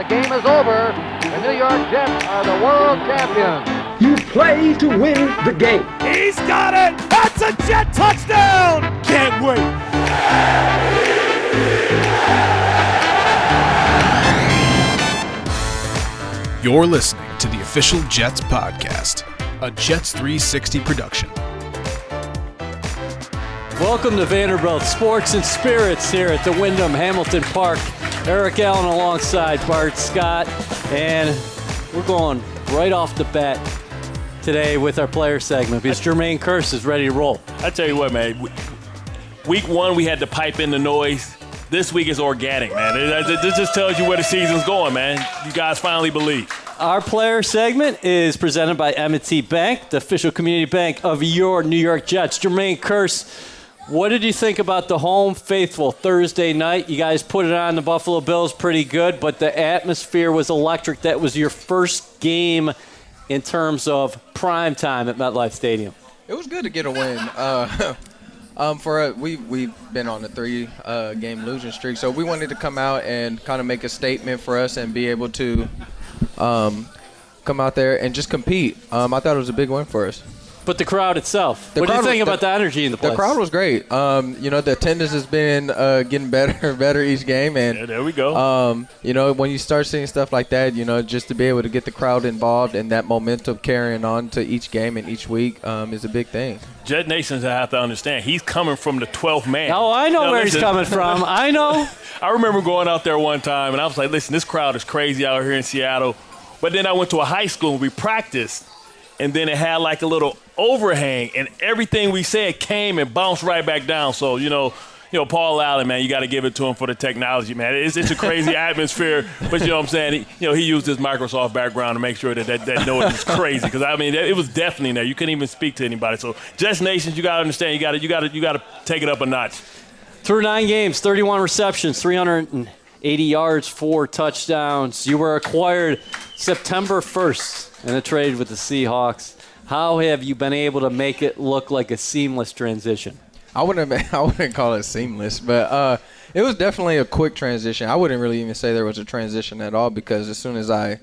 the game is over. The New York Jets are the world champions. You play to win the game. He's got it! That's a Jet touchdown! Can't wait! You're listening to the official Jets podcast, a Jets 360 production. Welcome to Vanderbilt Sports and Spirits here at the Wyndham Hamilton Park. Eric Allen alongside Bart Scott, and we're going right off the bat today with our player segment because Jermaine Kearse is ready to roll. I tell you what, man. Week one, we had to pipe in the noise. This week is organic, man. This just tells you where the season's going, man. You guys finally believe. Our player segment is presented by M&T Bank, the official community bank of your New York Jets. Jermaine Kearse, what did you think about the home faithful Thursday night? You guys put it on the Buffalo Bills pretty good, but the atmosphere was electric. That was your first game in terms of prime time at MetLife Stadium. It was good to get a win. Uh, um, for a, we we've been on a three uh, game losing streak, so we wanted to come out and kind of make a statement for us and be able to um, come out there and just compete. Um, I thought it was a big win for us. But the crowd itself. The what do you think was- about the, energy in the place? The crowd was great. Um, you know, the attendance has been uh, getting better and better each game, and Yeah, there we go. um, you know, when you start seeing stuff like that, you know, just to be able to get the crowd involved and that momentum carrying on to each game and each week um, is a big thing. Jets Nations I have to understand. He's coming from the 12th man. Oh, I know Now, where he's coming from. I know. I remember going out there one time, and I was like, listen, this crowd is crazy out here in Seattle. But then I went to a high school and we practiced, and then it had like a little overhang, and everything we said came and bounced right back down. So, you know, you know, Paul Allen, man, you got to give it to him for the technology, man. It's, it's a crazy atmosphere, but you know what I'm saying? He, you know, he used his Microsoft background to make sure that that, that noise was crazy because I mean, it was definitely there. You couldn't even speak to anybody. So, Jets Nations, you got to understand, you got to, you got to, you got to take it up a notch. Through nine games, 31 receptions, 380 yards, four touchdowns. You were acquired September 1st in a trade with the Seahawks. How have you been able to make it look like a seamless transition? I wouldn't I wouldn't call it seamless, but uh, it was definitely a quick transition. I wouldn't really even say there was a transition at all because as soon as I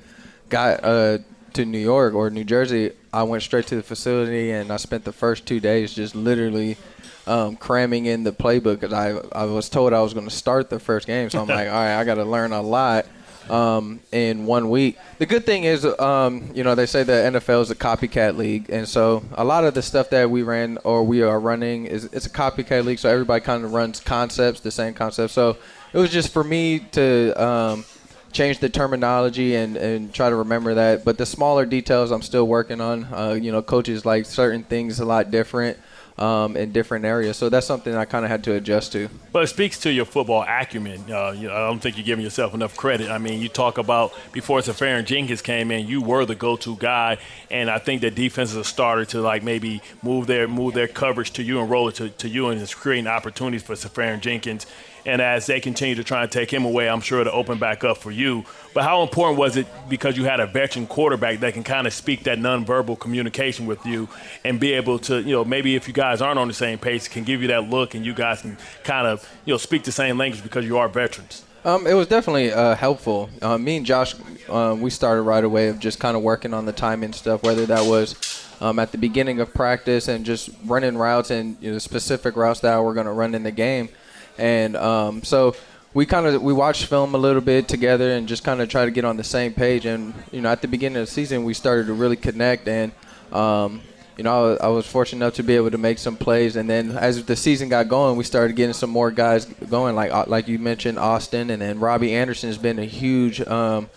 got uh, to New York or New Jersey, I went straight to the facility and I spent the first two days just literally um, cramming in the playbook because I I was told I was going to start the first game, so I'm like, all right, I got to learn a lot. Um, in one week. The good thing is, um, you know, they say the NFL is a copycat league, and so a lot of the stuff that we ran or we are running is it's a copycat league. So everybody kind of runs concepts, the same concepts. So it was just for me to um, change the terminology and, and try to remember that. But the smaller details, I'm still working on. Uh, you know, coaches like certain things a lot different. Um, in different areas, so that's something I kind of had to adjust to. But it speaks to your football acumen. Uh, you know, I don't think you're giving yourself enough credit. I mean, you talk about before Seferian Jenkins came in, you were the go-to guy, and I think that have started to like maybe move their move their coverage to you and roll it to, to you, and it's creating opportunities for Seferian Jenkins. And as they continue to try and take him away, I'm sure to open back up for you. But how important was it because you had a veteran quarterback that can kind of speak that nonverbal communication with you and be able to, you know, maybe if you guys aren't on the same page, can give you that look and you guys can kind of, you know, speak the same language because you are veterans. Um, it was definitely uh, helpful. Uh, me and Josh, um, we started right away of just kind of working on the timing stuff, whether that was um, at the beginning of practice and just running routes and you know, specific routes that we're going to run in the game. And um, so we kind of we watched film a little bit together and just kind of try to get on the same page. And you know, at the beginning of the season, we started to really connect and. Um, you know, I was, I was fortunate enough to be able to make some plays, and then as the season got going, we started getting some more guys going, like uh, like you mentioned, Austin, and then Robbie Anderson has been a huge um,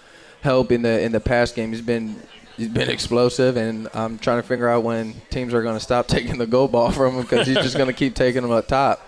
help in the in the pass game. He's been he's been explosive, and I'm trying to figure out when teams are going to stop taking the go ball from him because he's just going to keep taking them up top.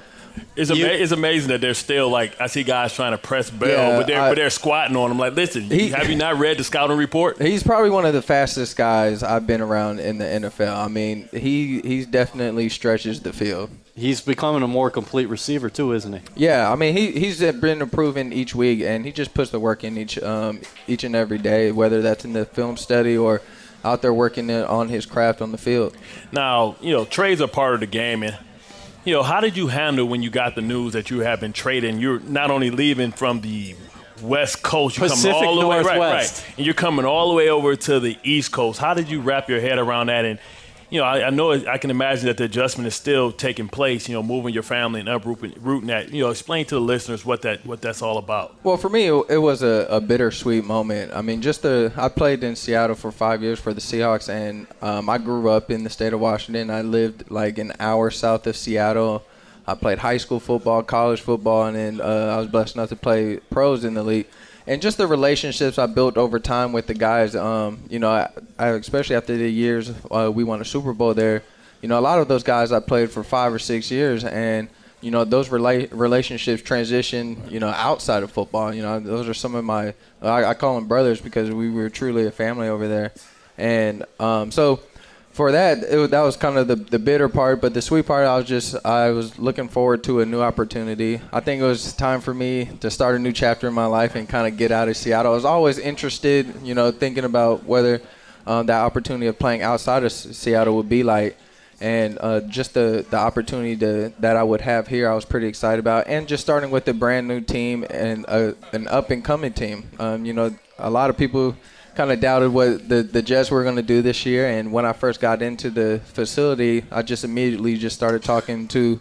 It's, ama- it's amazing that they're still like I see guys trying to press Bell, Yeah, but they're I- but they're squatting on him. Like, listen, He- have you not read the scouting report? He's probably one of the fastest guys I've been around in the NFL. I mean, he he definitely stretches the field. He's becoming a more complete receiver too, isn't he? Yeah, I mean he he's been improving each week, and he just puts the work in each um, each and every day, whether that's in the film study or out there working on his craft on the field. Now, you know, trades are part of the game, and you know, how did you handle when you got the news that you have been traded? And you're not only leaving from the West Coast. You're Pacific coming all the way right, Northwest. right, and you're coming all the way over to the East Coast. How did you wrap your head around that? And you know, I, I know I can imagine that the adjustment is still taking place. You know, moving your family and uprooting rooting that. You know, explain to the listeners what that what that's all about. Well, for me, it was a, a bittersweet moment. I mean, just the I played in Seattle for five years for the Seahawks, and um, I grew up in the state of Washington. I lived like an hour south of Seattle. I played high school football, college football, and then uh, I was blessed enough to play pros in the league. And just the relationships I built over time with the guys, um, you know, I, I, especially after the years uh, we won a Super Bowl there, you know, a lot of those guys I played for five or six years, and you know, those rela- relationships transition, you know, outside of football. You know, those are some of my, I, I call them brothers because we were truly a family over there. And um, so for that, it, that was kind of the, the bitter part. But the sweet part, I was just, I was looking forward to a new opportunity. I think it was time for me to start a new chapter in my life and kind of get out of Seattle. I was always interested, you know, thinking about whether um, that opportunity of playing outside of Seattle would be like and uh, just the the opportunity to, that I would have here, I was pretty excited about, and just starting with a brand new team and a, an up and coming team. Um, you know, a lot of people kind of doubted what the the Jets were going to do this year, and when I first got into the facility, I just immediately just started talking to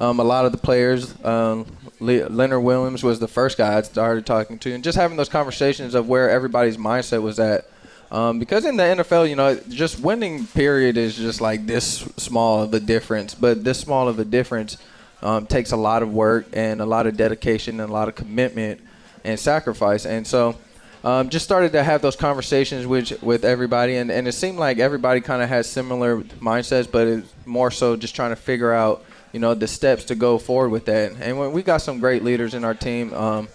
um, a lot of the players. Um, Le- Leonard Williams was the first guy I started talking to, and just having those conversations of where everybody's mindset was at. Um, because in the NFL, you know, just winning period is just like this small of a difference. But this small of a difference um, takes a lot of work and a lot of dedication and a lot of commitment and sacrifice. And so, um, just started to have those conversations with with everybody, and, and it seemed like everybody kind of has similar mindsets, but it's more so just trying to figure out, you know, the steps to go forward with that. And when we got some great leaders in our team. Um,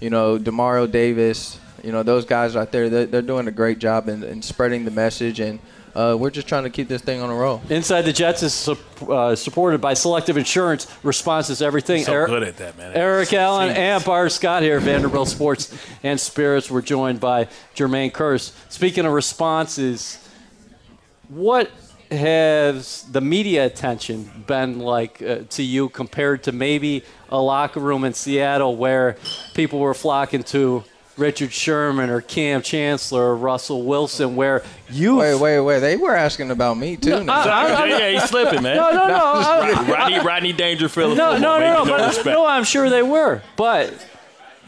you know, Demario Davis, you know, those guys right there, they're, they're doing a great job in, in spreading the message, and uh, we're just trying to keep this thing on a roll. Inside the Jets is sup- uh, supported by Selective Insurance. Responses everything. So Eric- good at that, man. Eric Allen Seems- and Bart Scott here, Vanderbilt Sports and Spirits. We're joined by Jermaine Kearse. Speaking of responses, what has the media attention been like uh, to you compared to maybe a locker room in Seattle where people were flocking to Richard Sherman or Kam Chancellor or Russell Wilson, where you Wait, wait, wait. They were asking about me too. now. I- yeah, yeah, he's slipping, man. no, no, no, I- Rodney, Rodney Dangerfield. No, no, no, no, but, no. I'm sure they were. But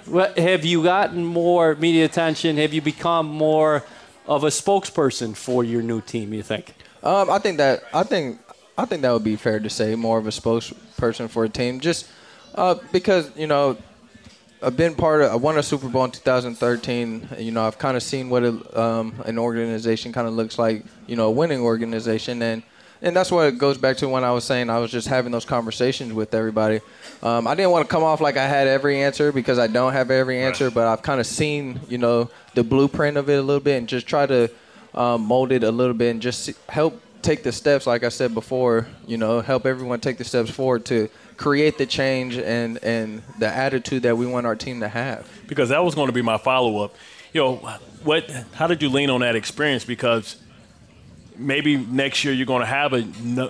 what, have you gotten more media attention? Have you become more of a spokesperson for your new team? You think? Um, I think that I think I think that would be fair to say more of a spokesperson for a team, just uh, because you know I've been part of. I won a Super Bowl in 2013. You know, I've kind of seen what a, um, an organization kind of looks like. You know, a winning organization, and and that's what it goes back to when I was saying I was just having those conversations with everybody. Um, I didn't want to come off like I had every answer because I don't have every answer, but I've kind of seen you know the blueprint of it a little bit and just try to um, mold it a little bit and just help take the steps, like I said before, you know, help everyone take the steps forward to create the change and, and the attitude that we want our team to have. because that was going to be my follow up. You know, what? How did you lean on that experience? Because maybe next year you're going to have a,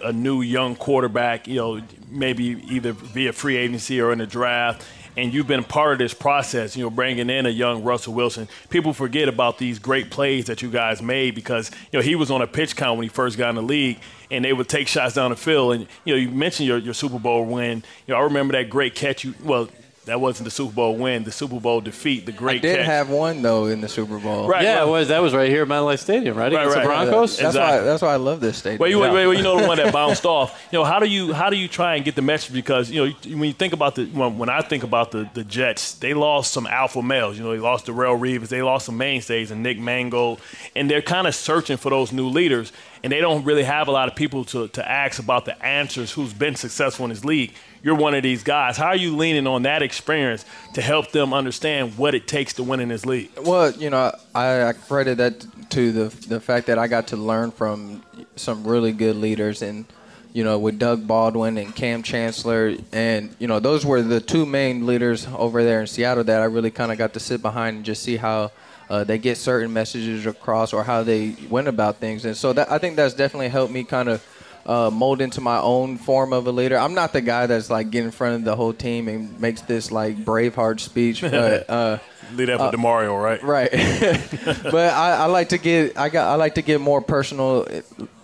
a new young quarterback. You know, maybe either via free agency or in the draft. And you've been part of this process, you know, bringing in a young Russell Wilson. People forget about these great plays that you guys made because, you know, he was on a pitch count when he first got in the league, and they would take shots down the field. And, you know, you mentioned your, your Super Bowl win. You know, I remember that great catch you, well, that wasn't the Super Bowl win, the Super Bowl defeat, the I great did catch. have one though in the Super Bowl. Right, yeah, well- it was. That was right here at MetLife Stadium, right? Right, Against right. the Broncos. That's why. That's why I love this stadium. Well, you, Yeah. well, you know the one that bounced off. You know how do you how do you try and get the message? Because you know when you think about the when, when I think about the, the Jets, they lost some alpha males. You know they lost Darrelle Revis, they lost some mainstays, and Nick Mangold, and they're kind of searching for those new leaders. And they don't really have a lot of people to, to ask about the answers. Who's been successful in this league? You're one of these guys. How are you leaning on that experience to help them understand what it takes to win in this league? Well, you know, I, I credit that to the the fact that I got to learn from some really good leaders, and you know, with Doug Baldwin and Kam Chancellor, and you know, those were the two main leaders over there in Seattle that I really kind of got to sit behind and just see how. Uh, they get certain messages across or how they went about things, and so that I think that's definitely helped me kind of uh, mold into my own form of a leader. I'm not the guy that's like get in front of the whole team and makes this like Braveheart speech, but. Uh, Leave that for Demario, right? Right, but I, I like to get I got I like to get more personal,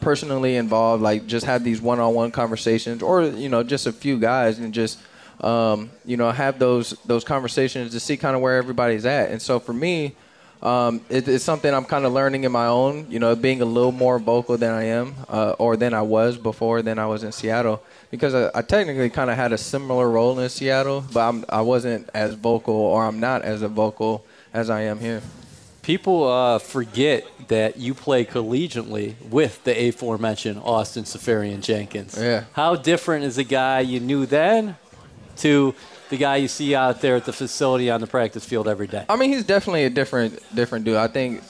personally involved. Like just have these one-on-one conversations, or you know, just a few guys, and just um, you know have those those conversations to see kind of where everybody's at. And so for me, um, it, it's something I'm kind of learning in my own. You know, being a little more vocal than I am, uh, or than I was before. Than I was in Seattle because I, I technically kind of had a similar role in Seattle, but I'm, I wasn't as vocal, or I'm not as a vocal as I am here. People uh, forget that you play collegiately with the aforementioned Austin Seferian Jenkins. Yeah. How different is the guy you knew then to the guy you see out there at the facility on the practice field every day? I mean, he's definitely a different different dude. I think,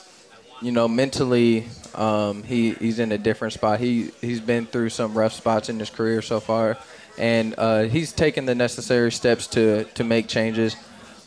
you know, mentally, um, he he's in a different spot. He he's been through some rough spots in his career so far, and uh, he's taken the necessary steps to to make changes.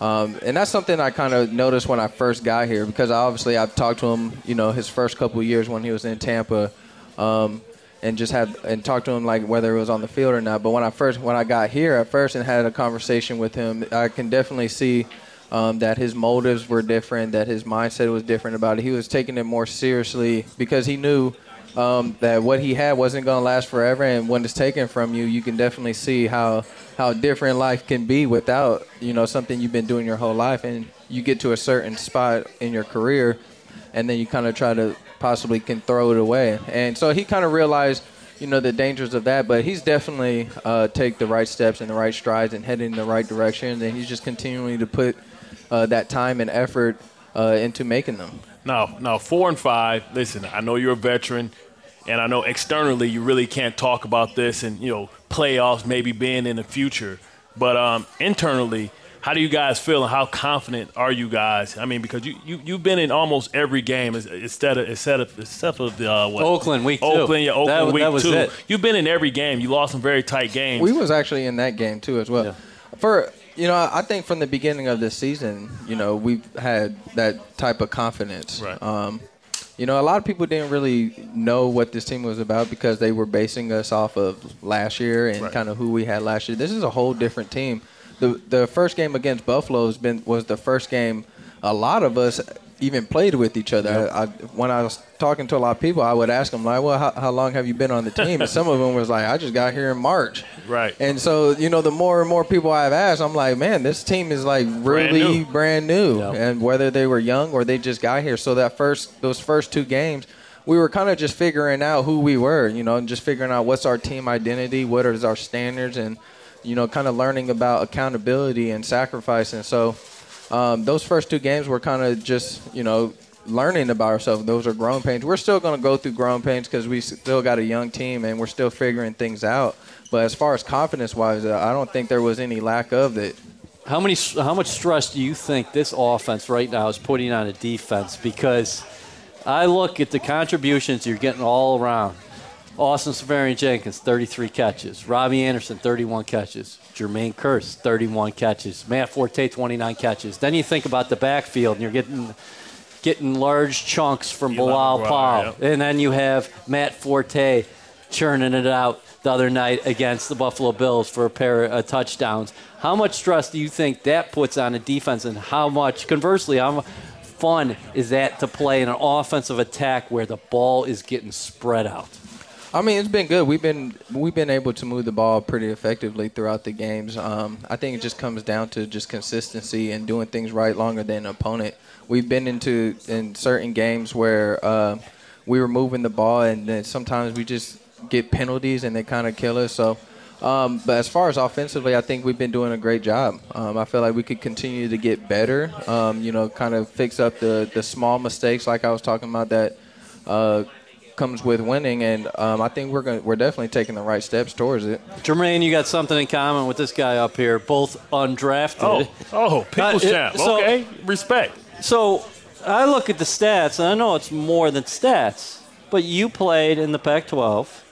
Um, and that's something I kind of noticed when I first got here because obviously I've talked to him, you know, his first couple years when he was in Tampa, um, and just had and talked to him like whether it was on the field or not. But when I first when I got here at first and had a conversation with him, I can definitely see um, that his motives were different, that his mindset was different about it. He was taking it more seriously because he knew um, that what he had wasn't going to last forever, and when it's taken from you, you can definitely see how how different life can be without you know something you've been doing your whole life, and you get to a certain spot in your career, and then you kind of try to possibly can throw it away, and so he kind of realized. You know the dangers of that, but he's definitely uh, take the right steps and the right strides and heading in the right direction. And he's just continuing to put uh, that time and effort uh, into making them. No, no, four and five. Listen, I know you're a veteran, and I know externally you really can't talk about this and you know playoffs maybe being in the future, but um, internally, how do you guys feel and how confident are you guys? I mean, because you you you've been in almost every game instead of instead of except of the uh, what Oakland week two. Yeah, Oakland That- week that was two. it. You've been in every game. You lost some very tight games. We was actually in that game too as well. Yeah. For you know, I think from the beginning of this season, you know, we've had that type of confidence. Right. Um, you know, a lot of people didn't really know what this team was about because they were basing us off of last year and Right. kind of who we had last year. This is a whole different team. The the first game against Buffalo has been was the first game a lot of us even played with each other. I, when I was talking to a lot of people, I would ask them like, "Well, how, how long have you been on the team?" And some of them was like, "I just got here in March." Right. And so, you know, the more and more people I've asked, I'm like, man, this team is like really brand new. brand new. Yeah. And whether they were young or they just got here. So that first, those first two games, we were kind of just figuring out who we were, you know, and just figuring out what's our team identity, what is our standards, and, you know, kind of learning about accountability and sacrifice. And so um, those first two games were kind of just, you know, learning about ourselves. Those are growing pains. We're still going to go through growing pains because we still got a young team and we're still figuring things out. But as far as confidence wise, uh, I don't think there was any lack of it. How many? How much stress do you think this offense right now is putting on a defense? Because I look at the contributions you're getting all around. Austin Seferian Jenkins, 33 catches. Robbie Anderson, 31 catches. Jermaine Kearse, 31 catches. Matt Forte, 29 catches. Then you think about the backfield, and you're getting getting large chunks from Bilal Powell. yep. And then you have Matt Forte churning it out the other night against the Buffalo Bills for a pair of touchdowns. How much stress do you think that puts on a defense, and how much, conversely, how fun is that to play in an offensive attack where the ball is getting spread out? I mean, it's been good. We've been we've been able to move the ball pretty effectively throughout the games. Um, I think it just comes down to just consistency and doing things right longer than an opponent. We've been into in certain games where uh, we were moving the ball, and then sometimes we just get penalties and they kind of kill us. So. Um, but as far as offensively, I think we've been doing a great job. Um, I feel like we could continue to get better. Um, you know, kind of fix up the the small mistakes, like I was talking about that uh, comes with winning, and um, I think we're going we're definitely taking the right steps towards it. Jermaine, you got something in common with this guy up here, both undrafted. Oh, oh, people's Uh, champ. so- okay, respect. So I look at the stats, and I know it's more than stats, but you played in the Pac 12,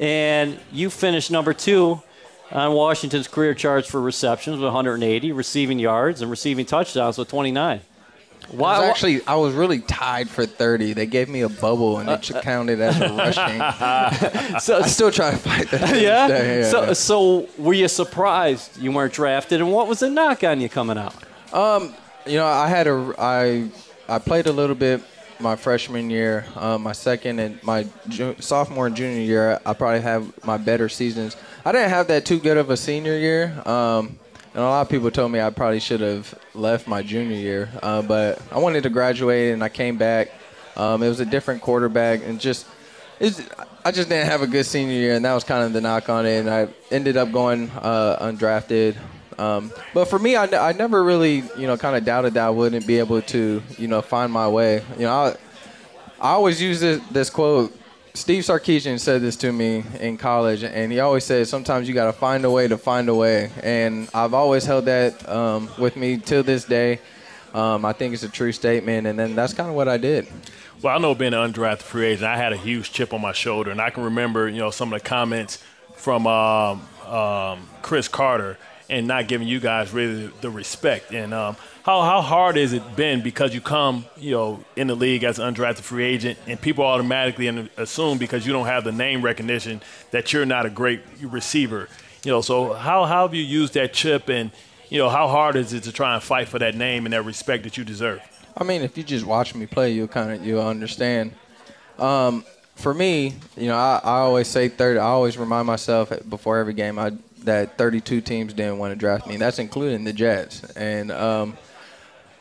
and you finished number two on Washington's career charts for receptions with 180, receiving yards, and receiving touchdowns with 29. Why- was why- actually, I was really tied for 30. They gave me a bubble and it counted as a rushing. So, I still try to fight that. yeah? yeah. So, so were you surprised you weren't drafted, and what was the knock on you coming out? You know, I had a I I played a little bit my freshman year, um, my second and my ju- sophomore and junior year. I probably have my better seasons. I didn't have that too good of a senior year, um, and a lot of people told me I probably should have left my junior year. Uh, but I wanted to graduate, and I came back. Um, it was a different quarterback, and just I just didn't have a good senior year, and that was kind of the knock on it. And I ended up going uh, undrafted. Um, but for me, I, I never really, you know, kind of doubted that I wouldn't be able to, you know, find my way. You know, I, I always use this, this quote. Steve Sarkisian said this to me in college, and he always said, "Sometimes you got to find a way to find a way." And I've always held that um, with me till this day. Um, I think it's a true statement, and then that's kind of what I did. Well, I know being an undrafted free agent, I had a huge chip on my shoulder, and I can remember, you know, some of the comments from um, um, Cris Carter and not giving you guys really the respect. And um, how how hard has it been because you come, you know, in the league as an undrafted free agent, and people automatically assume because you don't have the name recognition that you're not a great receiver. You know, so how how have you used that chip, and you know, how hard is it to try and fight for that name and that respect that you deserve? I mean, if you just watch me play, you'll kind of you'll understand. Um, for me, you know, I, I always say 30. I always remind myself before every game I, that 32 teams didn't want to draft me. That's including the Jets, and um,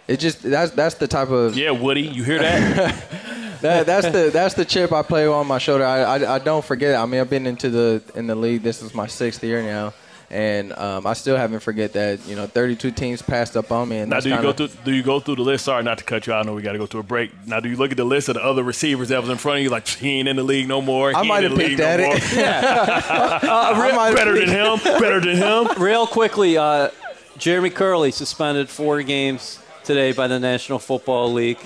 it just that's that's the type of Yeah, Woody, you hear that? that, that's the that's the chip I play on my shoulder. I, I I don't forget. I mean, I've been into the in the league. This is my sixth year now. And um, I still haven't forget that you know 32 teams passed up on me, and Now, that's do you kinda, go through? Do you go through the list? Sorry, not to cut you out. I know we got to go to a break. Now, do you look at the list of the other receivers that was in front of you? Like he ain't in the league no more. I might have in picked at no it. more. I might have Better than him. Better than him. Real quickly, uh, Jeremy Kerley suspended four games today by the National Football League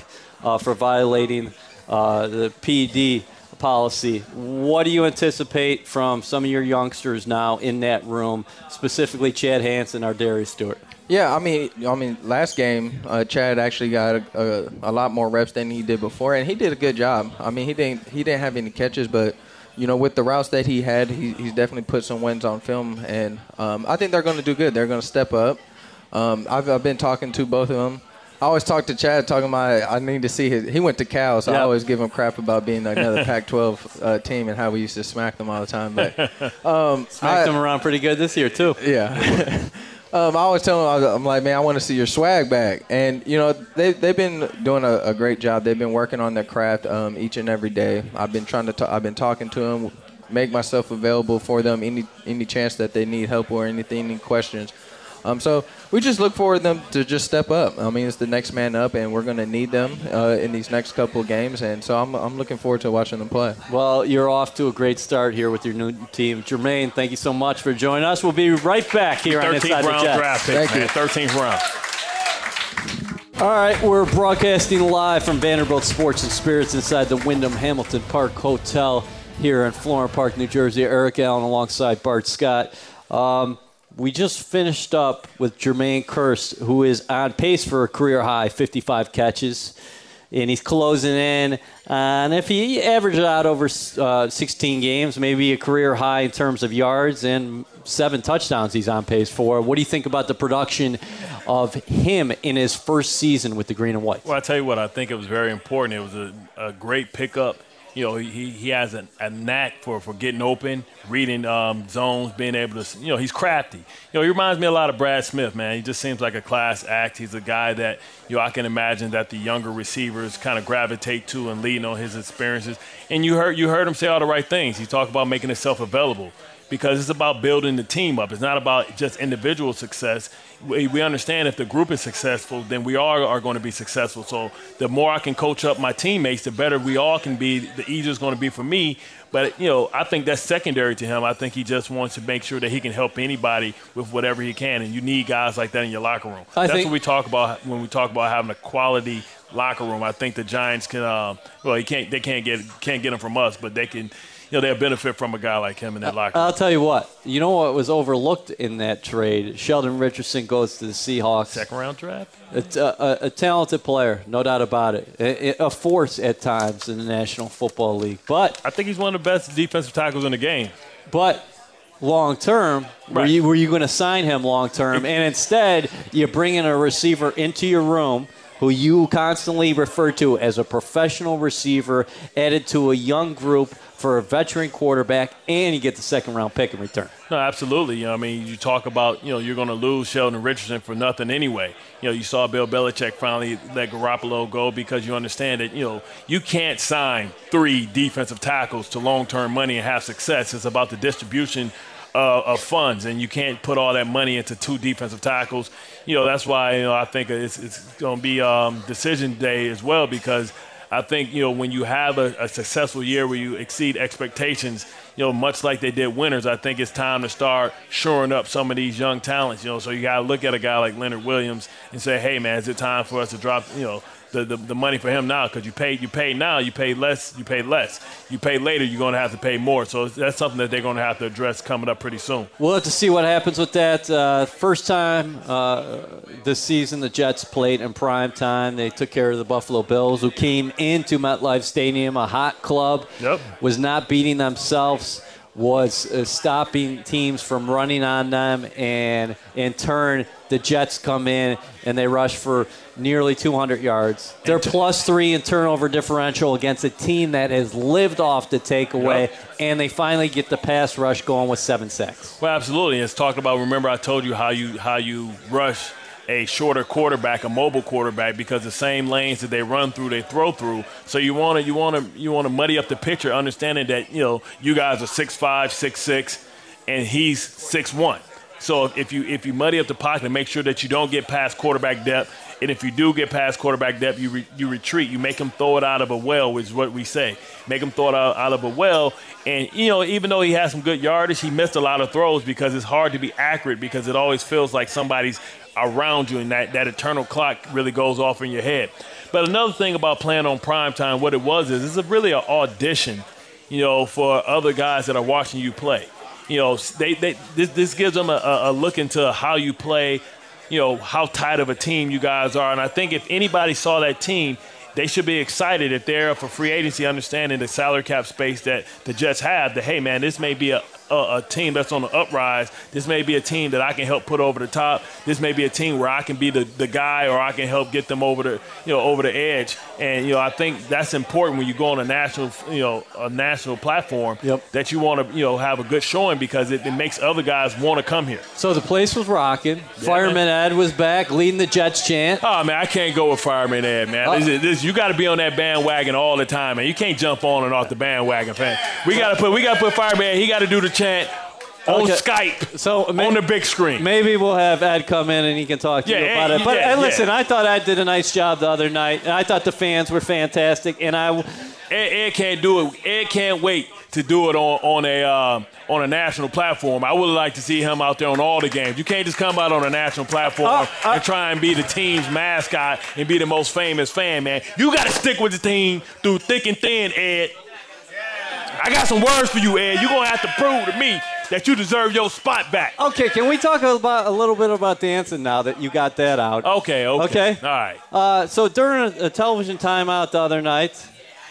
uh, for violating uh, the PED policy. What do you anticipate from some of your youngsters now in that room, specifically Chad Hansen or Darius Stewart? Yeah, I mean, I mean, last game, uh, Chad actually got a, a, a lot more reps than he did before, and he did a good job. I mean, he didn't he didn't have any catches, but you know, with the routes that he had, he, he's definitely put some wins on film, and um, I think they're going to do good. They're going to step up. Um, I've, I've been talking to both of them. I always talk to Chad, talking about I need to see his. He went to Cal, so I always give him crap about being another Pac-12 uh, team and how we used to smack them all the time. But um, Smacked I- them around pretty good this year, too. yeah. um, I always tell them, I'm like, man, I want to see your swag back. And, you know, they, they've been doing a, a great job. They've been working on their craft um, each and every day. I've been trying to, ta- I've been talking to them, make myself available for them any, any chance that they need help or anything, any questions. Um, so we just look for them to just step up. I mean, it's the next man up, and we're going to need them uh, in these next couple of games. And so I'm, I'm looking forward to watching them play. Well, you're off to a great start here with your new team. Jermaine, thank you so much for joining us. We'll be right back here on 13th Inside the Jets. draft pick, Thank man. you. 13th round. All right, we're broadcasting live from Vanderbilt Sports and Spirits inside the Wyndham Hamilton Park Hotel here in Florham Park, New Jersey. Eric Allen alongside Bart Scott. Um, we just finished up with Jermaine Kearse, who is on pace for a career high 55 catches. And he's closing in. And if he averages out over uh, 16 games, maybe a career high in terms of yards and seven touchdowns he's on pace for. What do you think about the production of him in his first season with the Green and White? Well, I tell you what, I think it was very important. It was a, a great pickup. You know, he, he has a, a knack for, for getting open, reading um, zones, being able to, you know, he's crafty. You know, he reminds me a lot of Brad Smith, man. He just seems like a class act. He's a guy that, you know, I can imagine that the younger receivers kind of gravitate to and lean on his experiences. And you heard you heard him say all the right things. He talked about making himself available because it's about building the team up. It's not about just individual success. We, we understand if the group is successful, then we all are going to be successful. So the more I can coach up my teammates, the better we all can be. The easier it's going to be for me. But you know, I think that's secondary to him. I think he just wants to make sure that he can help anybody with whatever he can, and you need guys like that in your locker room. I that's what we talk about when we talk about having a quality locker room. I think the Giants can. Um, well, he can't. They can't get can't get them from us, but they can. You know they'll benefit from a guy like him in that locker. room. I'll tell you what. You know what was overlooked in that trade? Sheldon Richardson goes to the Seahawks. Second round draft. A, a, uh, uh, a talented player, no doubt about it. A, a force at times in the National Football League, but I think he's one of the best defensive tackles in the game. but long term, were you were you going to sign him long term? And instead, you bring in a receiver into your room who you constantly refer to as a professional receiver, added to a young group for a veteran quarterback, and you get the second round pick in return. No, absolutely. You know, I mean, you talk about, you know, you're going to lose Sheldon Richardson for nothing anyway. You know, you saw Bill Belichick finally let Garoppolo go because you understand that, you know, you can't sign three defensive tackles to long-term money and have success. It's about the distribution uh, of funds, and you can't put all that money into two defensive tackles. You know, that's why, you know, I think it's, it's going to be um, decision day as well because – I think you know when you have a, a successful year where you exceed expectations, you know, much like they did winners, I think it's time to start shoring up some of these young talents. You know, so you got to look at a guy like Leonard Williams and say, hey man, is it time for us to drop, you know, the, the, the money for him now? Because you pay you paid now, you pay less, you pay less. You pay later, you're going to have to pay more. So that's something that they're going to have to address coming up pretty soon. We'll have to see what happens with that. Uh, first time uh, this season, the Jets played in prime time. They took care of the Buffalo Bills, who came into MetLife Stadium, a hot club, Yep. was not beating themselves, was uh, stopping teams from running on them, and in turn, the Jets come in and they rush for nearly 200 yards. They're plus three in turnover differential against a team that has lived off the takeaway, Yep. and they finally get the pass rush going with seven sacks. Well, absolutely. It's talked about. Remember, I told you how you how you rush a shorter quarterback, a mobile quarterback, because the same lanes that they run through, they throw through. So you want to you want to you want to muddy up the picture, understanding that you know you guys are six five, six six, and he's six one. So if you if you muddy up the pocket and make sure that you don't get past quarterback depth, and if you do get past quarterback depth, you re, you retreat. You make him throw it out of a well, which is what we say. Make him throw it out, out of a well. And you know, even though he has some good yardage, he missed a lot of throws because it's hard to be accurate because it always feels like somebody's around you, and that that eternal clock really goes off in your head. But another thing about playing on prime time, what it was is it's a really an audition, you know, for other guys that are watching you play. You know, they, they this, this gives them a, a look into how you play, you know, how tight of a team you guys are. And I think if anybody saw that team, they should be excited if they're for free agency, understanding the salary cap space that the Jets have. That hey, man, this may be a, a, a team that's on the uprise. This may be a team that I can help put over the top. This may be a team where I can be the, the guy, or I can help get them over the you know over the edge. And you know, I think that's important when you go on a national you know a national platform Yep. that you want to you know have a good showing because it, it makes other guys want to come here. So the place was rocking. Fireman Ed was back, leading the Jets chant. Oh man, I can't go with Fireman Ed, man. This uh. this- you got to be on that bandwagon all the time, man. You can't jump on and off the bandwagon, fan. We got to put we got to put Fireman. He got to do the on Okay. Skype, So on the big screen. Maybe we'll have Ed come in and he can talk to Yeah, you about it. But yeah, hey, listen, yeah. I thought Ed did a nice job the other night, and I thought the fans were fantastic. And I, Ed, Ed can't do it. Ed can't wait to do it on on a um, on a national platform. I would like to see him out there on all the games. You can't just come out on a national platform Uh, uh- and try and be the team's mascot and be the most famous fan, man. You got to stick with the team through thick and thin, Ed. I got some words for you, Ed. You're gonna have to prove to me that you deserve your spot back. okay, can we talk about a little bit about dancing now that you got that out? Okay, okay. Okay. All right. Uh, so during a, a television timeout the other night,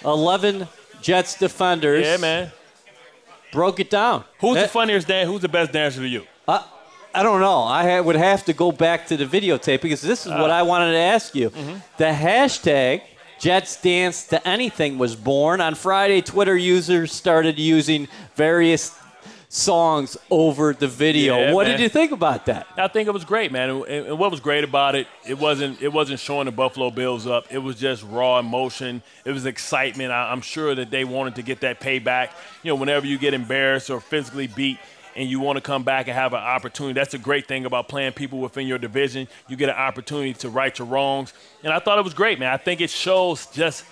11 Jets defenders Yeah, man. broke it down. Who's Eh, the funniest dancer? Who's the best dancer to you? I don't know. I ha- would have to go back to the videotape because this is what Uh. I wanted to ask you. Mm-hmm. The hashtag Jets Dance to Anything was born. On Friday, Twitter users started using various songs over the video. Yeah, what man. did you think about that? I think it was great, man. And, and what was great about it, it wasn't it wasn't showing the Buffalo Bills up. It was just raw emotion. It was excitement. I, I'm sure that they wanted to get that payback. You know, whenever you get embarrassed or physically beat. And you want to come back and have an opportunity. That's a great thing about playing people within your division. You get an opportunity to right your wrongs. And I thought it was great, man. I think it shows just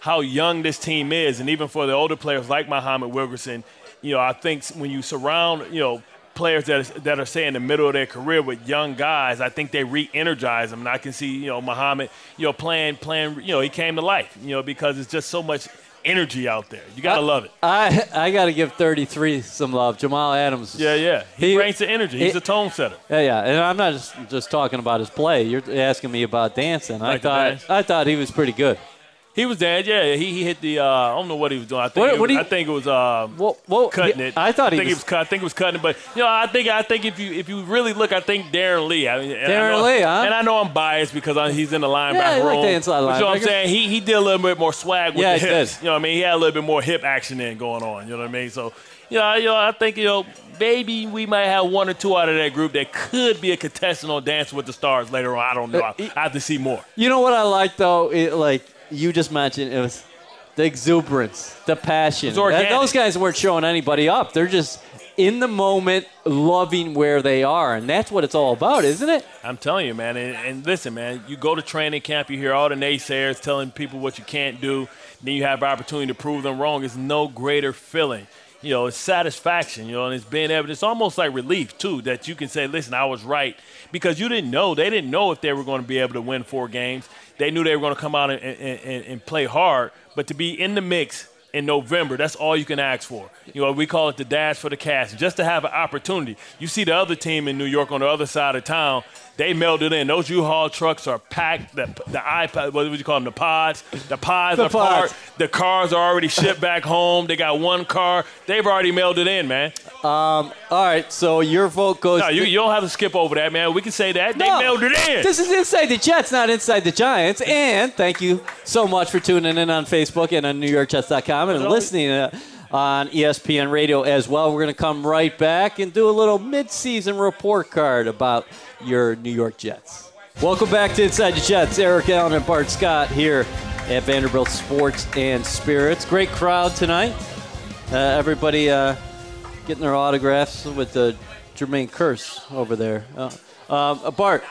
how young this team is, and even for the older players like Muhammad Wilkerson, you know, I think when you surround, you know, players that is, that are say in the middle of their career with young guys, I think they re-energize them. And I can see, you know, Muhammad, you know, playing playing, you know, he came to life, you know, because it's just so much energy out there. You gotta I- love it. I I got to give 33 some love. Jamal Adams. Yeah, yeah. He, He- brings the energy. He's he- a tone setter. Yeah, yeah, and I'm not just, just talking about his play. You're asking me about dancing. I Like the thought dance? I thought he was pretty good. He was dead. Yeah, he, he hit the. Uh, I don't know what he was doing. I think. What- it what was, he- I think it was. Uh, Well, well, cutting it. I thought he think was- was cut. I think it was cutting it, but you know, I think I think if you if you really look, I think Darron Lee. I mean, and I Darron know- Lee, huh? And I know I'm biased because I, he's in the linebacker Yeah, he like room. the inside But You know what I'm saying? He he did a little bit more swag with Yeah, the he hips. did. You know what I mean? He had a little bit more hip action in going on. You know what I mean? So. You know, you know, I think you know maybe we might have one or two out of that group that could be a contestant on Dancing with the Stars later on. I don't know. Uh, I, I have to see more. You know what I like though? It, like you just mentioned, it was the exuberance, the passion. Those guys weren't showing anybody up. They're just in the moment, loving where they are, and that's what it's all about, isn't it? I'm telling you, man. And, and listen, man, you go to training camp, you hear all the naysayers telling people what you can't do. Then you have opportunity to prove them wrong. It's no greater feeling. You know, it's satisfaction, you know, and it's being able, it's almost like relief, too, that you can say, listen, I was right. Because you didn't know. They didn't know if they were going to be able to win four games. They knew they were going to come out and, and, and, play hard. But to be in the mix in November, that's all you can ask for. You know, we call it the dash for the cash, just to have an opportunity. You see the other team in New York on the other side of town, they melded it in. Those U-Haul trucks are packed. The, the iPad, what would you call them? The pods. The pods The are parked. pods. The cars are already shipped back home. They got one car. They've already melded it in, man. All right, so your vote goes. No, you, you don't have to skip over that, man. We can say that. They No. melded in. This is Inside the Jets, not Inside the Giants. And thank you so much for tuning in on Facebook and on NewYorkJets.com and listening uh, on ESPN Radio as well. We're going to come right back and do a little midseason report card about your New York Jets. Welcome back to Inside the Jets. Eric Allen and Bart Scott here at Vanderbilt Sports and Spirits. Great crowd tonight. Uh, everybody uh, getting their autographs with the Jermaine Kearse over there. Uh, um, uh, Bart,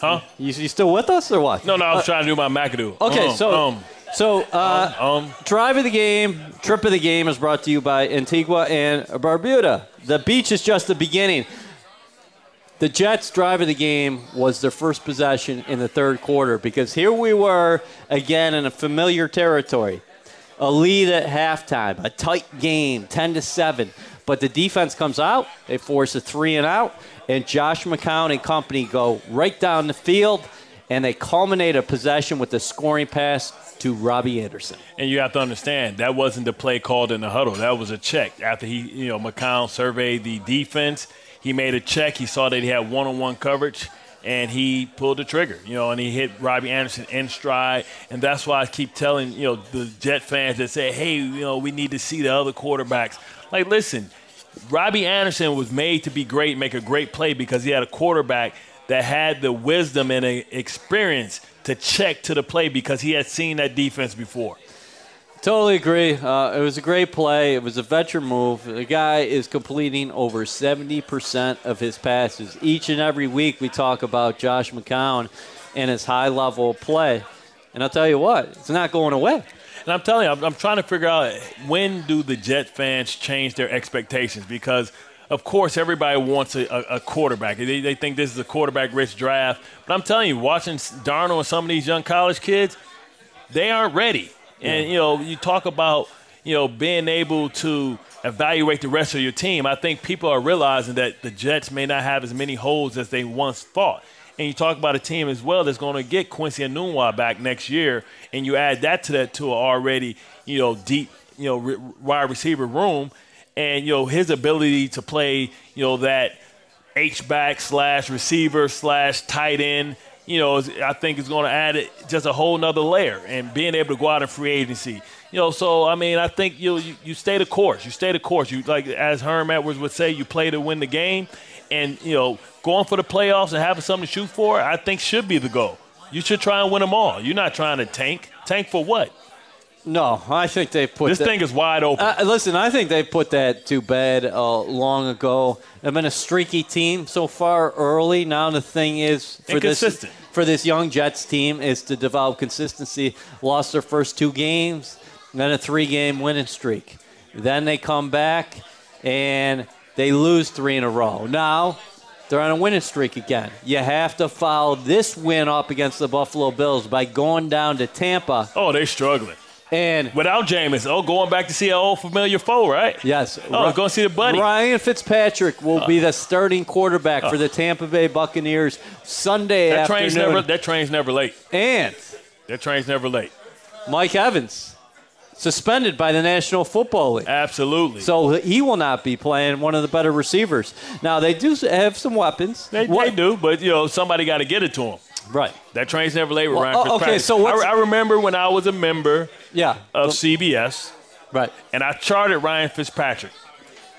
Huh? you, you still with us or what? No, no, I was trying to do my McAdoo. Okay, Um, so um, so uh, um, drive of the game, trip of the game is brought to you by Antigua and Barbuda. The beach is just the beginning. The Jets' drive of the game was their first possession in the third quarter because here we were again in a familiar territory. A lead at halftime, a tight game, 10 to 7. But the defense comes out, they force a three and out, and Josh McCown and company go right down the field, and they culminate a possession with a scoring pass to Robbie Anderson. And you have to understand that wasn't the play called in the huddle. That was a check. After he, you know, McCown surveyed the defense, he made a check. He saw that he had one-on-one coverage, and he pulled the trigger. You know, and he hit Robbie Anderson in stride. And that's why I keep telling you know the Jet fans that say, hey, you know, we need to see the other quarterbacks. Like, listen, Robbie Anderson was made to be great, make a great play because he had a quarterback that had the wisdom and experience to check to the play because he had seen that defense before. Totally agree. Uh, it was a great play. It was a veteran move. The guy is completing over 70% of his passes. Each and every week we talk about Josh McCown and his high level play. And I'll tell you what, it's not going away. And I'm telling you, I'm, I'm trying to figure out when do the Jet fans change their expectations because, of course, everybody wants a, a, a quarterback. They, they think this is a quarterback-rich draft. But I'm telling you, watching Darnold and some of these young college kids, they aren't ready. And you know, you talk about you know being able to evaluate the rest of your team. I think people are realizing that the Jets may not have as many holes as they once thought. And you talk about a team as well that's going to get Quincy Enunwa back next year, and you add that to that to an already you know deep you know re- wide receiver room, and you know his ability to play you know that H back slash receiver slash tight end. You know, I think is going to add just a whole nother layer and being able to go out in free agency. You know, so I mean, I think you you, you stay the course. You stay the course. You like as Herm Edwards would say, you play to win the game, and you know, going for the playoffs and having something to shoot for, I think should be the goal. You should try and win them all. You're not trying to tank. Tank for what? No, I think they put This that- thing is wide open. Uh, listen, I think they put that to bed uh, long ago. They've been a streaky team so far early. Now the thing is for this for this young Jets team is to develop consistency. Lost their first two games, then a three-game winning streak. Then they come back and they lose three in a row. Now they're on a winning streak again. You have to follow this win up against the Buffalo Bills by going down to Tampa oh, they're struggling. And Without Jameis, oh, going back to see an old familiar foe, right? yes, Oh, Ri- go see the buddy. Ryan Fitzpatrick will be the starting quarterback for the uh. Tampa Bay Buccaneers Sunday That afternoon. train's never that train's never late. and That train's never late. Mike Evans suspended by the National Football League. Absolutely. So he will not be playing one of the better receivers. Now they do have some weapons. they, What- they do, but you know somebody got to get it to them. Right. That train's never late with Well, Ryan oh, Fitzpatrick. okay, so what's- I, I remember when I was a member Yeah. of CBS right. and I charted Ryan Fitzpatrick,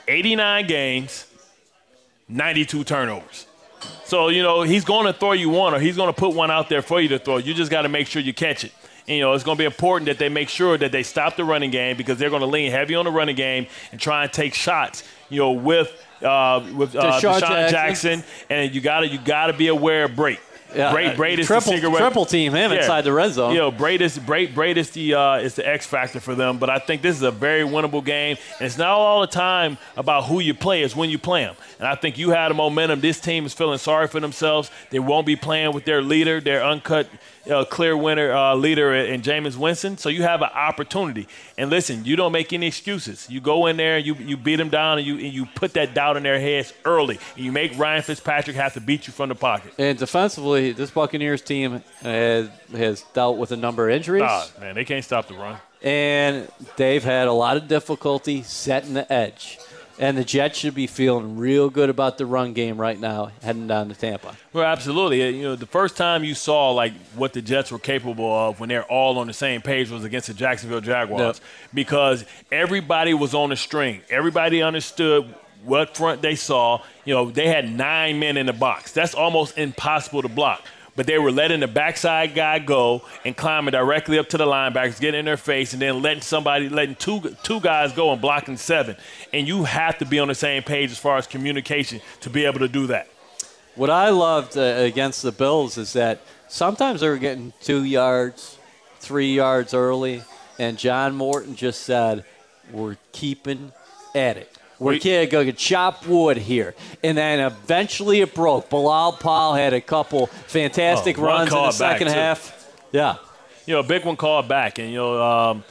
89 games, 92 turnovers. So you know he's going to throw you one, or he's going to put one out there for you to throw. You just got to make sure you catch it. And, you know it's going to be important that they make sure that they stop the running game because they're going to lean heavy on the running game and try and take shots. You know with uh, with uh, DeSean DeSean Jackson. Jackson. and you got to you got to be aware of Brate. Yeah, Brate, uh, Brate is triple- the triple team him inside the red zone. You know, Brate is Brate, Brate is the uh, is the X factor for them. But I think this is a very winnable game, and it's not all the time about who you play; it's when you play them. And I think you had the momentum. This team is feeling sorry for themselves. They won't be playing with their leader, their uncut, uh, clear winner uh, leader in Jameis Winston. So you have an opportunity. And listen, you don't make any excuses. You go in there, you you beat them down, and you and you put that doubt in their heads early. And you make Ryan Fitzpatrick have to beat you from the pocket. And defensively, this Buccaneers team has, has dealt with a number of injuries. Ah, man, they can't stop the run. and they've had a lot of difficulty setting the edge. And the Jets should be feeling real good about the run game right now, heading down to Tampa. Well, absolutely. Uh, You know, the first time you saw like what the Jets were capable of when they're all on the same page was against the Jacksonville Jaguars, Yep. because everybody was on a string. Everybody understood what front they saw. You know, they had nine men in the box. That's almost impossible to block. But they were letting the backside guy go and climbing directly up to the linebackers, getting in their face, and then letting somebody, letting two two guys go and blocking seven. And you have to be on the same page as far as communication to be able to do that. What I loved uh, against the Bills is that sometimes they were getting two yards, three yards early, and John Morton just said, "We're keeping at it. We're We- going to chop wood here." And then eventually it broke. Bilal Powell had a couple fantastic Oh, runs in the second too. half. Yeah. you know, a big one called back, and you know, um,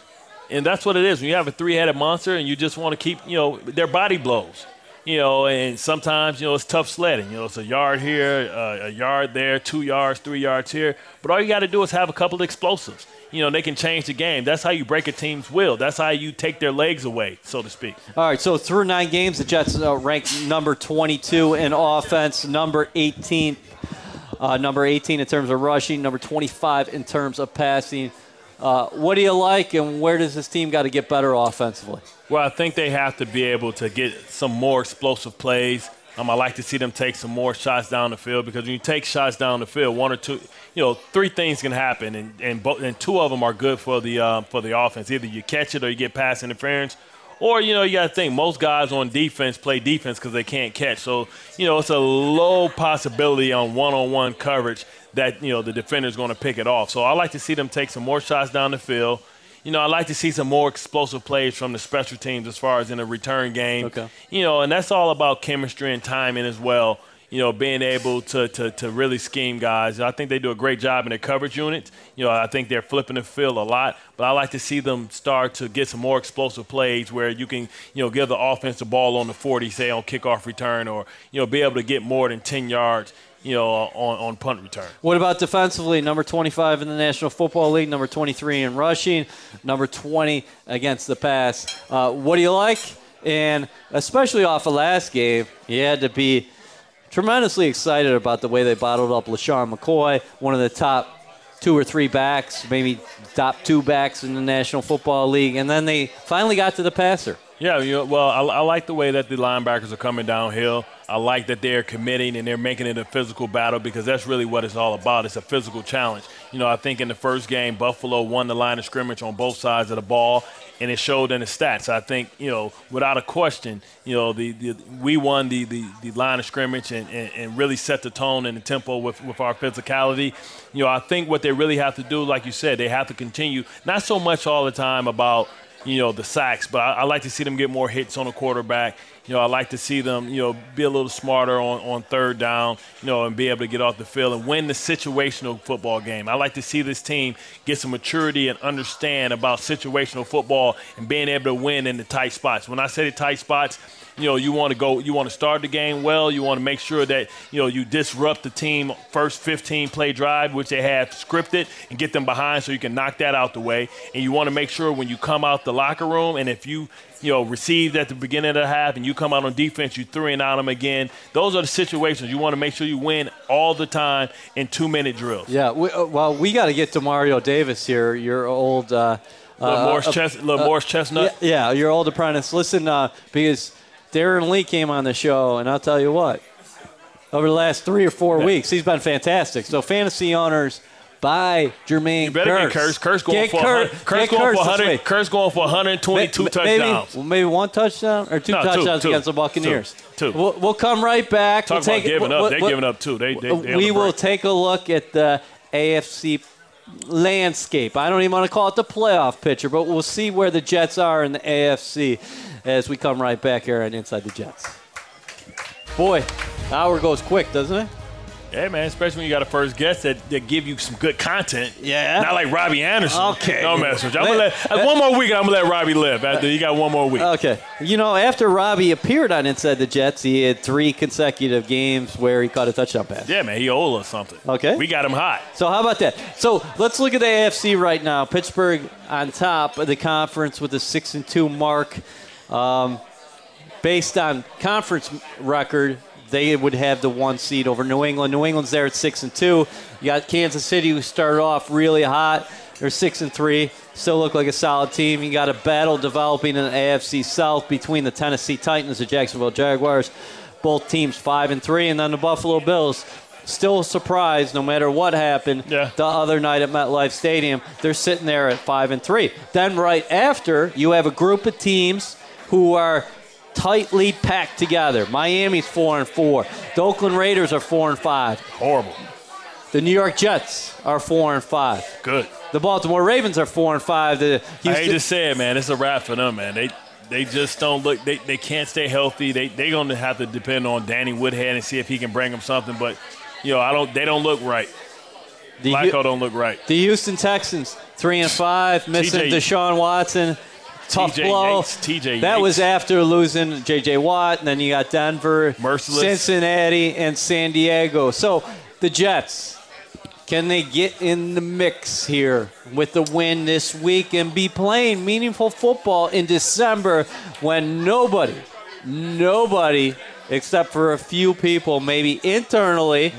and that's what it is. When you have a three-headed monster, and you just want to keep, you know, their body blows, you know, and sometimes you know it's tough sledding. You know, it's a yard here, uh, a yard there, two yards, three yards here. But all you got to do is have a couple of explosives. You know, they can change the game. That's how you break a team's will. That's how you take their legs away, so to speak. All right, so through nine games, the Jets uh, ranked number 22 in offense, number 18, uh, number 18 in terms of rushing, number 25 in terms of passing. Uh, what do you like, and where does this team got to get better offensively? Well, I think they have to be able to get some more explosive plays. Um, I like to see them take some more shots down the field because when you take shots down the field, one or two, you know, three things can happen, and and, bo- and two of them are good for the um, for the offense. Either you catch it or you get pass interference, or you know you got to think most guys on defense play defense because they can't catch. So you know it's a low possibility on one-on-one coverage that you know the defender is going to pick it off. So I like to see them take some more shots down the field. You know, I like to see some more explosive plays from the special teams as far as in a return game. Okay. You know, and that's all about chemistry and timing as well. You know, being able to, to, to really scheme guys. I think they do a great job in their coverage units. You know, I think they're flipping the field a lot, but I like to see them start to get some more explosive plays where you can, you know, give the offense the ball on the 40, say on kickoff return, or, you know, be able to get more than 10 yards, you know, on, on punt return. What about defensively? Number 25 in the National Football League, number 23 in rushing, number 20 against the pass. Uh, what do you like? And especially off of last game, you had to be tremendously excited about the way they bottled up LeSean McCoy, one of the top two or three backs, maybe top two backs in the National Football League. And then they finally got to the passer. Yeah, you know, well, I, I like the way that the linebackers are coming downhill. I like that they're committing and they're making it a physical battle because that's really what it's all about. It's a physical challenge. You know, I think in the first game, Buffalo won the line of scrimmage on both sides of the ball, and it showed in the stats. I think, you know, without a question, you know, the, the we won the, the, the line of scrimmage and, and, and really set the tone and the tempo with, with our physicality. You know, I think what they really have to do, like you said, they have to continue, not so much all the time about – you know, the sacks. But I, I like to see them get more hits on the quarterback. You know, I like to see them, you know, be a little smarter on, on third down, you know, and be able to get off the field and win the situational football game. I like to see this team get some maturity and understand about situational football and being able to win in the tight spots. When I say the tight spots, you know you want to go you want to start the game well you want to make sure that you know you disrupt the team first 15 play drive which they have scripted and get them behind so you can knock that out the way and you want to make sure when you come out the locker room and if you you know received at the beginning of the half and you come out on defense you three and out them again those are the situations you want to make sure you win all the time in two minute drills Yeah, we, uh, well, we got to get to Mario Davis here, your old. Uh, little, uh, Morris, uh, Chest, uh, Chestnut Yeah, yeah, your old apprentice. Listen, uh, because Darron Lee came on the show, and I'll tell you what, over the last three or four Yeah. weeks, he's been fantastic. So, fantasy owners, buy Jermaine You better Kearse. get Kearse. Kearse going Get for Cur- 100, Kearse going Kearse for 100. week. Kearse going for 122 Ma- touchdowns. Maybe, maybe one touchdown or two No, touchdowns two, against the Buccaneers. two, two. We'll, we'll come right back. Talk we'll about take, giving up. we'll- They're we'll- giving up too. They, they, they we will break. take a look at the AFC landscape. I don't even want to call it the playoff picture, but we'll see where the Jets are in the AFC as we come right back here on Inside the Jets. Boy, hour goes quick, doesn't it? Yeah, man, especially when you got a first guest that, that give you some good content. Yeah. Not like Robbie Anderson. Okay. No mess with you. I'm gonna let, uh, one more week and I'm going to let Robbie live. After you got one more week. Okay. You know, after Robbie appeared on Inside the Jets, he had three consecutive games where he caught a touchdown pass. yeah, man, he owed us something. Okay. We got him hot. So how about that? So let's look at the AFC right now. Pittsburgh on top of the conference with a six and two mark. Um, based on conference record, they would have the one seed over New England. New England's there at six and two. You got Kansas City who started off really hot. They're six and three. Still look like a solid team. You got a battle developing in the AFC South between the Tennessee Titans, the Jacksonville Jaguars. Both teams five and three, and then the Buffalo Bills. Still a surprise, no matter what happened Yeah. the other night at MetLife Stadium. They're sitting there at five and three. Then right after, you have a group of teams who are tightly packed together. Miami's four and four. The Oakland Raiders are four and five. Horrible. The New York Jets are four and five. Good. The Baltimore Ravens are four and five. The I Houston, hate to say it, man. It's a wrap for them, man. They they just don't look. They, they can't stay healthy. They they gonna have to depend on Danny Woodhead and see if he can bring them something. But you know, I don't. They don't look right. the, Flacco don't look right. the Houston Texans three and five, missing TJ Deshaun Watson. Tough TJ blow. Yates, TJ that was after losing J.J. Watt, and then you got Denver, Merciless. Cincinnati, and San Diego. So the Jets, can they get in the mix here with the win this week and be playing meaningful football in December when nobody, nobody, except for a few people, maybe internally,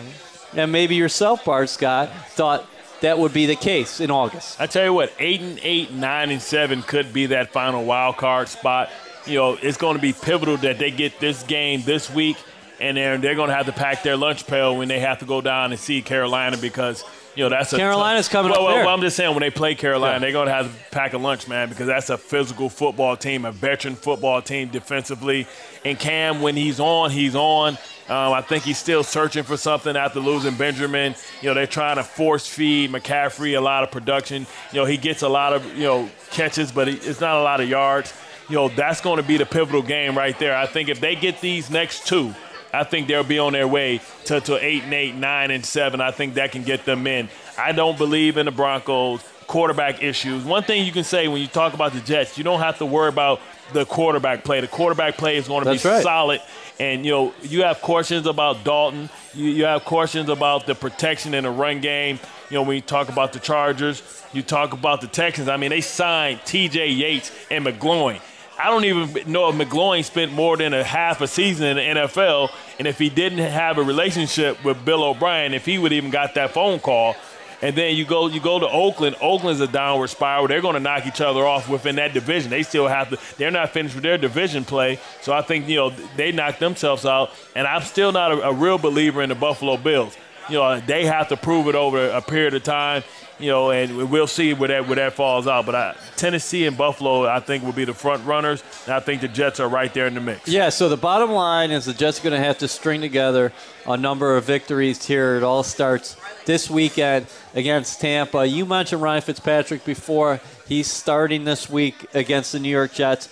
and maybe yourself, Bart Scott, thought that would be the case in August. I tell you what, eight and eight, nine and seven could be that final wild card spot. You know, it's going to be pivotal that they get this game this week, and they're they're going to have to pack their lunch pail when they have to go down and see Carolina because you know that's a Carolina's tough- coming well, up well, well, I'm just saying when they play Carolina, Yeah. they're going to have to pack a lunch, man, because that's a physical football team, a veteran football team defensively. And Cam, when he's on, he's on. Um, I think he's still searching for something after losing Benjamin. You know, they're trying to force feed McCaffrey a lot of production. You know, he gets a lot of, you know, catches, but it's not a lot of yards. You know, that's going to be the pivotal game right there. I think if they get these next two, I think they'll be on their way to, to eight and eight, nine and seven. I think that can get them in. I don't believe in the Broncos quarterback issues. One thing you can say when you talk about the Jets, you don't have to worry about the quarterback play. The quarterback play is going to be right. solid. And you know, you have questions about Dalton. You, you have questions about the protection in the run game. You know, when you talk about the Chargers, you talk about the Texans. I mean, they signed T.J. Yates and McGloin. I don't even know if McGloin spent more than a half a season in the NFL, and if he didn't have a relationship with Bill O'Brien, if he would even got that phone call. And then you go you go to Oakland. Oakland's a downward spiral. They're going to knock each other off within that division. They still have to. They're not finished with their division play. So I think you know they knock themselves out. And I'm still not a, a real believer in the Buffalo Bills. You know they have to prove it over a period of time. You know, and we'll see where that where that falls out. But I, Tennessee and Buffalo, I think, will be the front runners. And I think the Jets are right there in the mix. Yeah, so the bottom line is the Jets are going to have to string together a number of victories here. It all starts this weekend against Tampa. You mentioned Ryan Fitzpatrick before. He's starting this week against the New York Jets.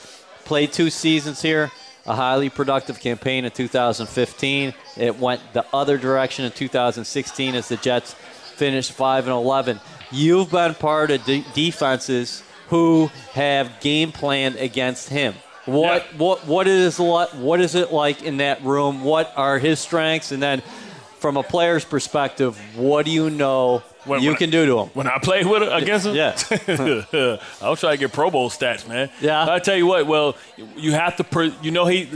Played two seasons here. a highly productive campaign in 2015. It went the other direction in 2016 as the Jets finished 5 and 11. You've been part of de- defenses who have game planned against him. What Yeah. what what is what is it like in that room? What are his strengths? And then, from a player's perspective, what do you know When- you when- can do to him? When I play with him, against him, Yeah. I'll try to get Pro Bowl stats, man. Yeah. But I tell you what, well, you have to, per, you know, he.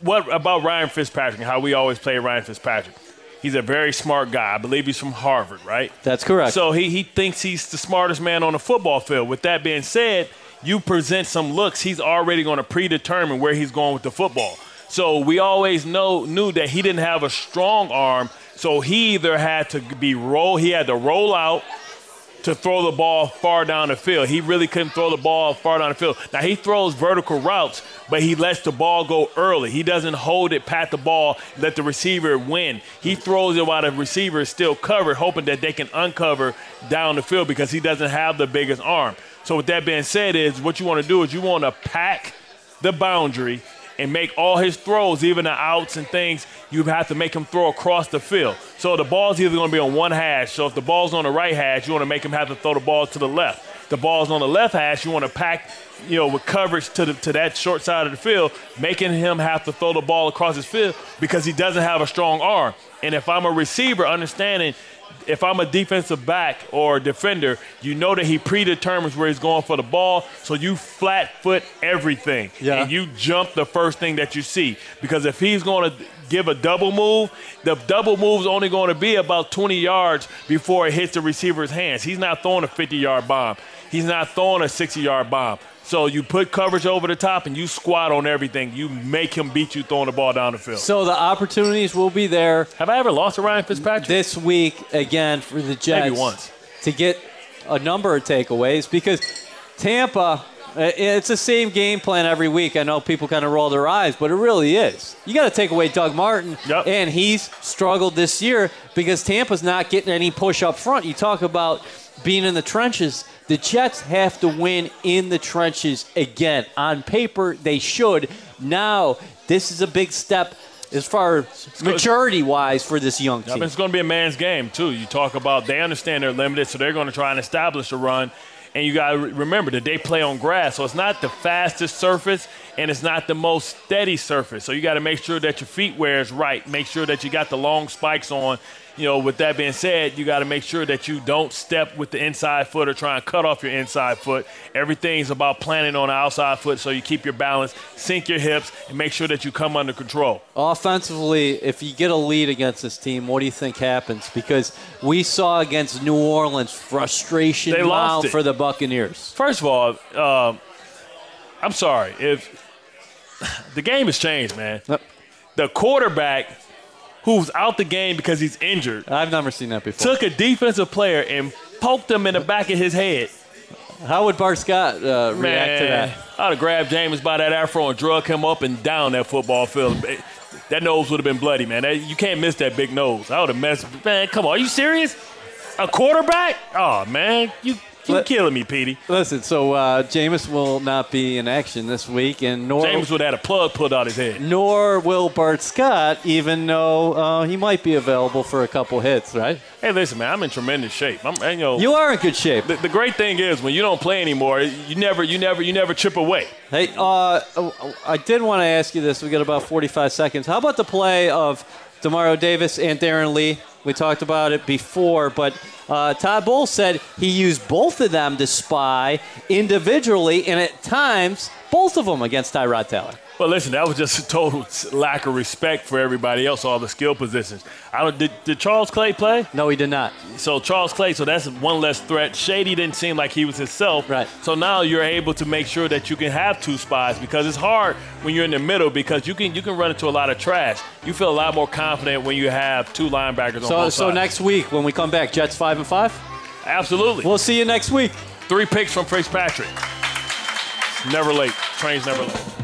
What about Ryan Fitzpatrick? How we always play Ryan Fitzpatrick? He's a very smart guy. I believe he's from Harvard, right? That's correct. So he, he thinks he's the smartest man on the football field. With that being said, you present some looks, he's already going to predetermine where he's going with the football. So we always know knew that he didn't have a strong arm. So he either had to be roll, he had to roll out to throw the ball far down the field. He really couldn't throw the ball far down the field. Now he throws vertical routes, but he lets the ball go early. He doesn't hold it, pat the ball, let the receiver win. He throws it while the receiver is still covered, hoping that they can uncover down the field because he doesn't have the biggest arm. So with that being said, is what you want to do is you want to pack the boundary and make all his throws, even the outs and things, you have to make him throw across the field. So the ball's either going to be on one hash. So if the ball's on the right hash, you want to make him have to throw the ball to the left. The ball's on the left hash, you want to pack, you know, with coverage to the, to that short side of the field, making him have to throw the ball across his field because he doesn't have a strong arm. And if I'm a receiver, understanding if I'm a defensive back or defender, you know that he predetermines where he's going for the ball, so you flat foot everything. Yeah. And you jump the first thing that you see. Because if he's going to give a double move, the double move's only going to be about 20 yards before it hits the receiver's hands. He's not throwing a 50 yard bomb, he's not throwing a 60 yard bomb. So you put coverage over the top and you squat on everything. You make him beat you throwing the ball down the field. so the opportunities will be there Have I ever lost to Ryan Fitzpatrick? this week again for the Jets. Maybe once. to get a number of takeaways because Tampa. uh, It's the same game plan every week. I know people kind of roll their eyes, but it really is. You got to take away Doug Martin, Yep. and he's struggled this year because Tampa's not getting any push up front. You talk about being in the trenches. The Jets have to win in the trenches again. On paper, they should. Now, this is a big step as far as maturity wise for this young team. it's going to be a man's game too. You talk about they understand they're limited, so they're going to try and establish a run. And you got to remember that they play on grass, so it's not the fastest surface and it's not the most steady surface. So you got to make sure that your feet wear is right. Make sure that you got the long spikes on. You know, with that being said, you got to make sure that you don't step with the inside foot or try and cut off your inside foot. Everything's about planning on the outside foot, so you keep your balance, sink your hips, and make sure that you come under control. Offensively, if you get a lead against this team, what do you think happens? Because we saw against New Orleans frustration They lost it. for the Buccaneers. First of all, um, I'm sorry if the game has changed, man. Yep. The quarterback who's out the game because he's injured I've never seen that before. took a defensive player and poked him in the back of his head. How would Bart Scott uh, react Man, to that? I'd have grabbed James by that afro and drug him up and down that football field. That nose would have been bloody, man. That- you can't miss that big nose. I would have messed. Man, come on, are you serious? A quarterback? Oh man, you you Let- killing me, Petey. Listen, so uh, Jameis will not be in action this week, and nor James would have a plug pulled out his head. nor will Bart Scott, even though uh, he might be available for a couple hits. Right? Hey, listen, man, I'm in tremendous shape. I'm, you know, You are in good shape. the, the great thing is when you don't play anymore, you never, you never, you never chip away. Hey, uh, I did want to ask you this. We got about 45 seconds. How about the play of Demario Davis and Darron Lee? We talked about it before, but uh, Todd Bowles said he used both of them to spy individually, and at times both of them against Tyrod Taylor. Well, listen, that was just a total lack of respect for everybody else, all the skill positions. I don't, did, did Charles Clay play? No, he did not. So Charles Clay, so that's one less threat. Shady didn't seem like he was himself. Right. So now you're able to make sure that you can have two spies because it's hard when you're in the middle because you can you can run into a lot of trash. You feel a lot more confident when you have two linebackers on both so sides. next week when we come back, Jets five and five. Absolutely. We'll see you next week. Three picks from Fitzpatrick. Never late. Trains never late.